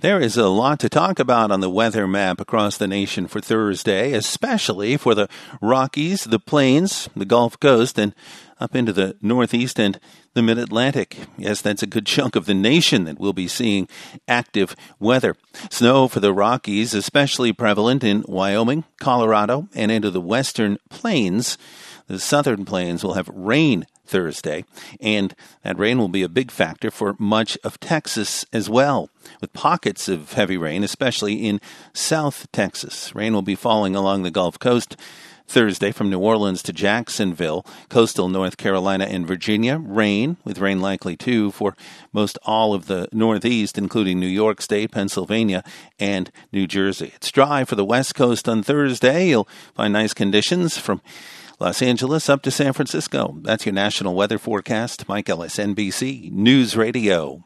There is a lot to talk about on the weather map across the nation for Thursday, especially for the Rockies, the Plains, the Gulf Coast, and up into the Northeast and the Mid Atlantic. Yes, that's a good chunk of the nation that will be seeing active weather. Snow for the Rockies, especially prevalent in Wyoming, Colorado, and into the western plains. The southern plains will have rain Thursday, and that rain will be a big factor for much of Texas as well, with pockets of heavy rain, especially in South Texas. Rain will be falling along the Gulf Coast. Thursday from New Orleans to Jacksonville, coastal North Carolina and Virginia, rain, with rain likely too for most all of the Northeast, including New York State, Pennsylvania, and New Jersey. It's dry for the West Coast on Thursday. You'll find nice conditions from Los Angeles up to San Francisco. That's your national weather forecast. Mike Ellis, NBC News Radio.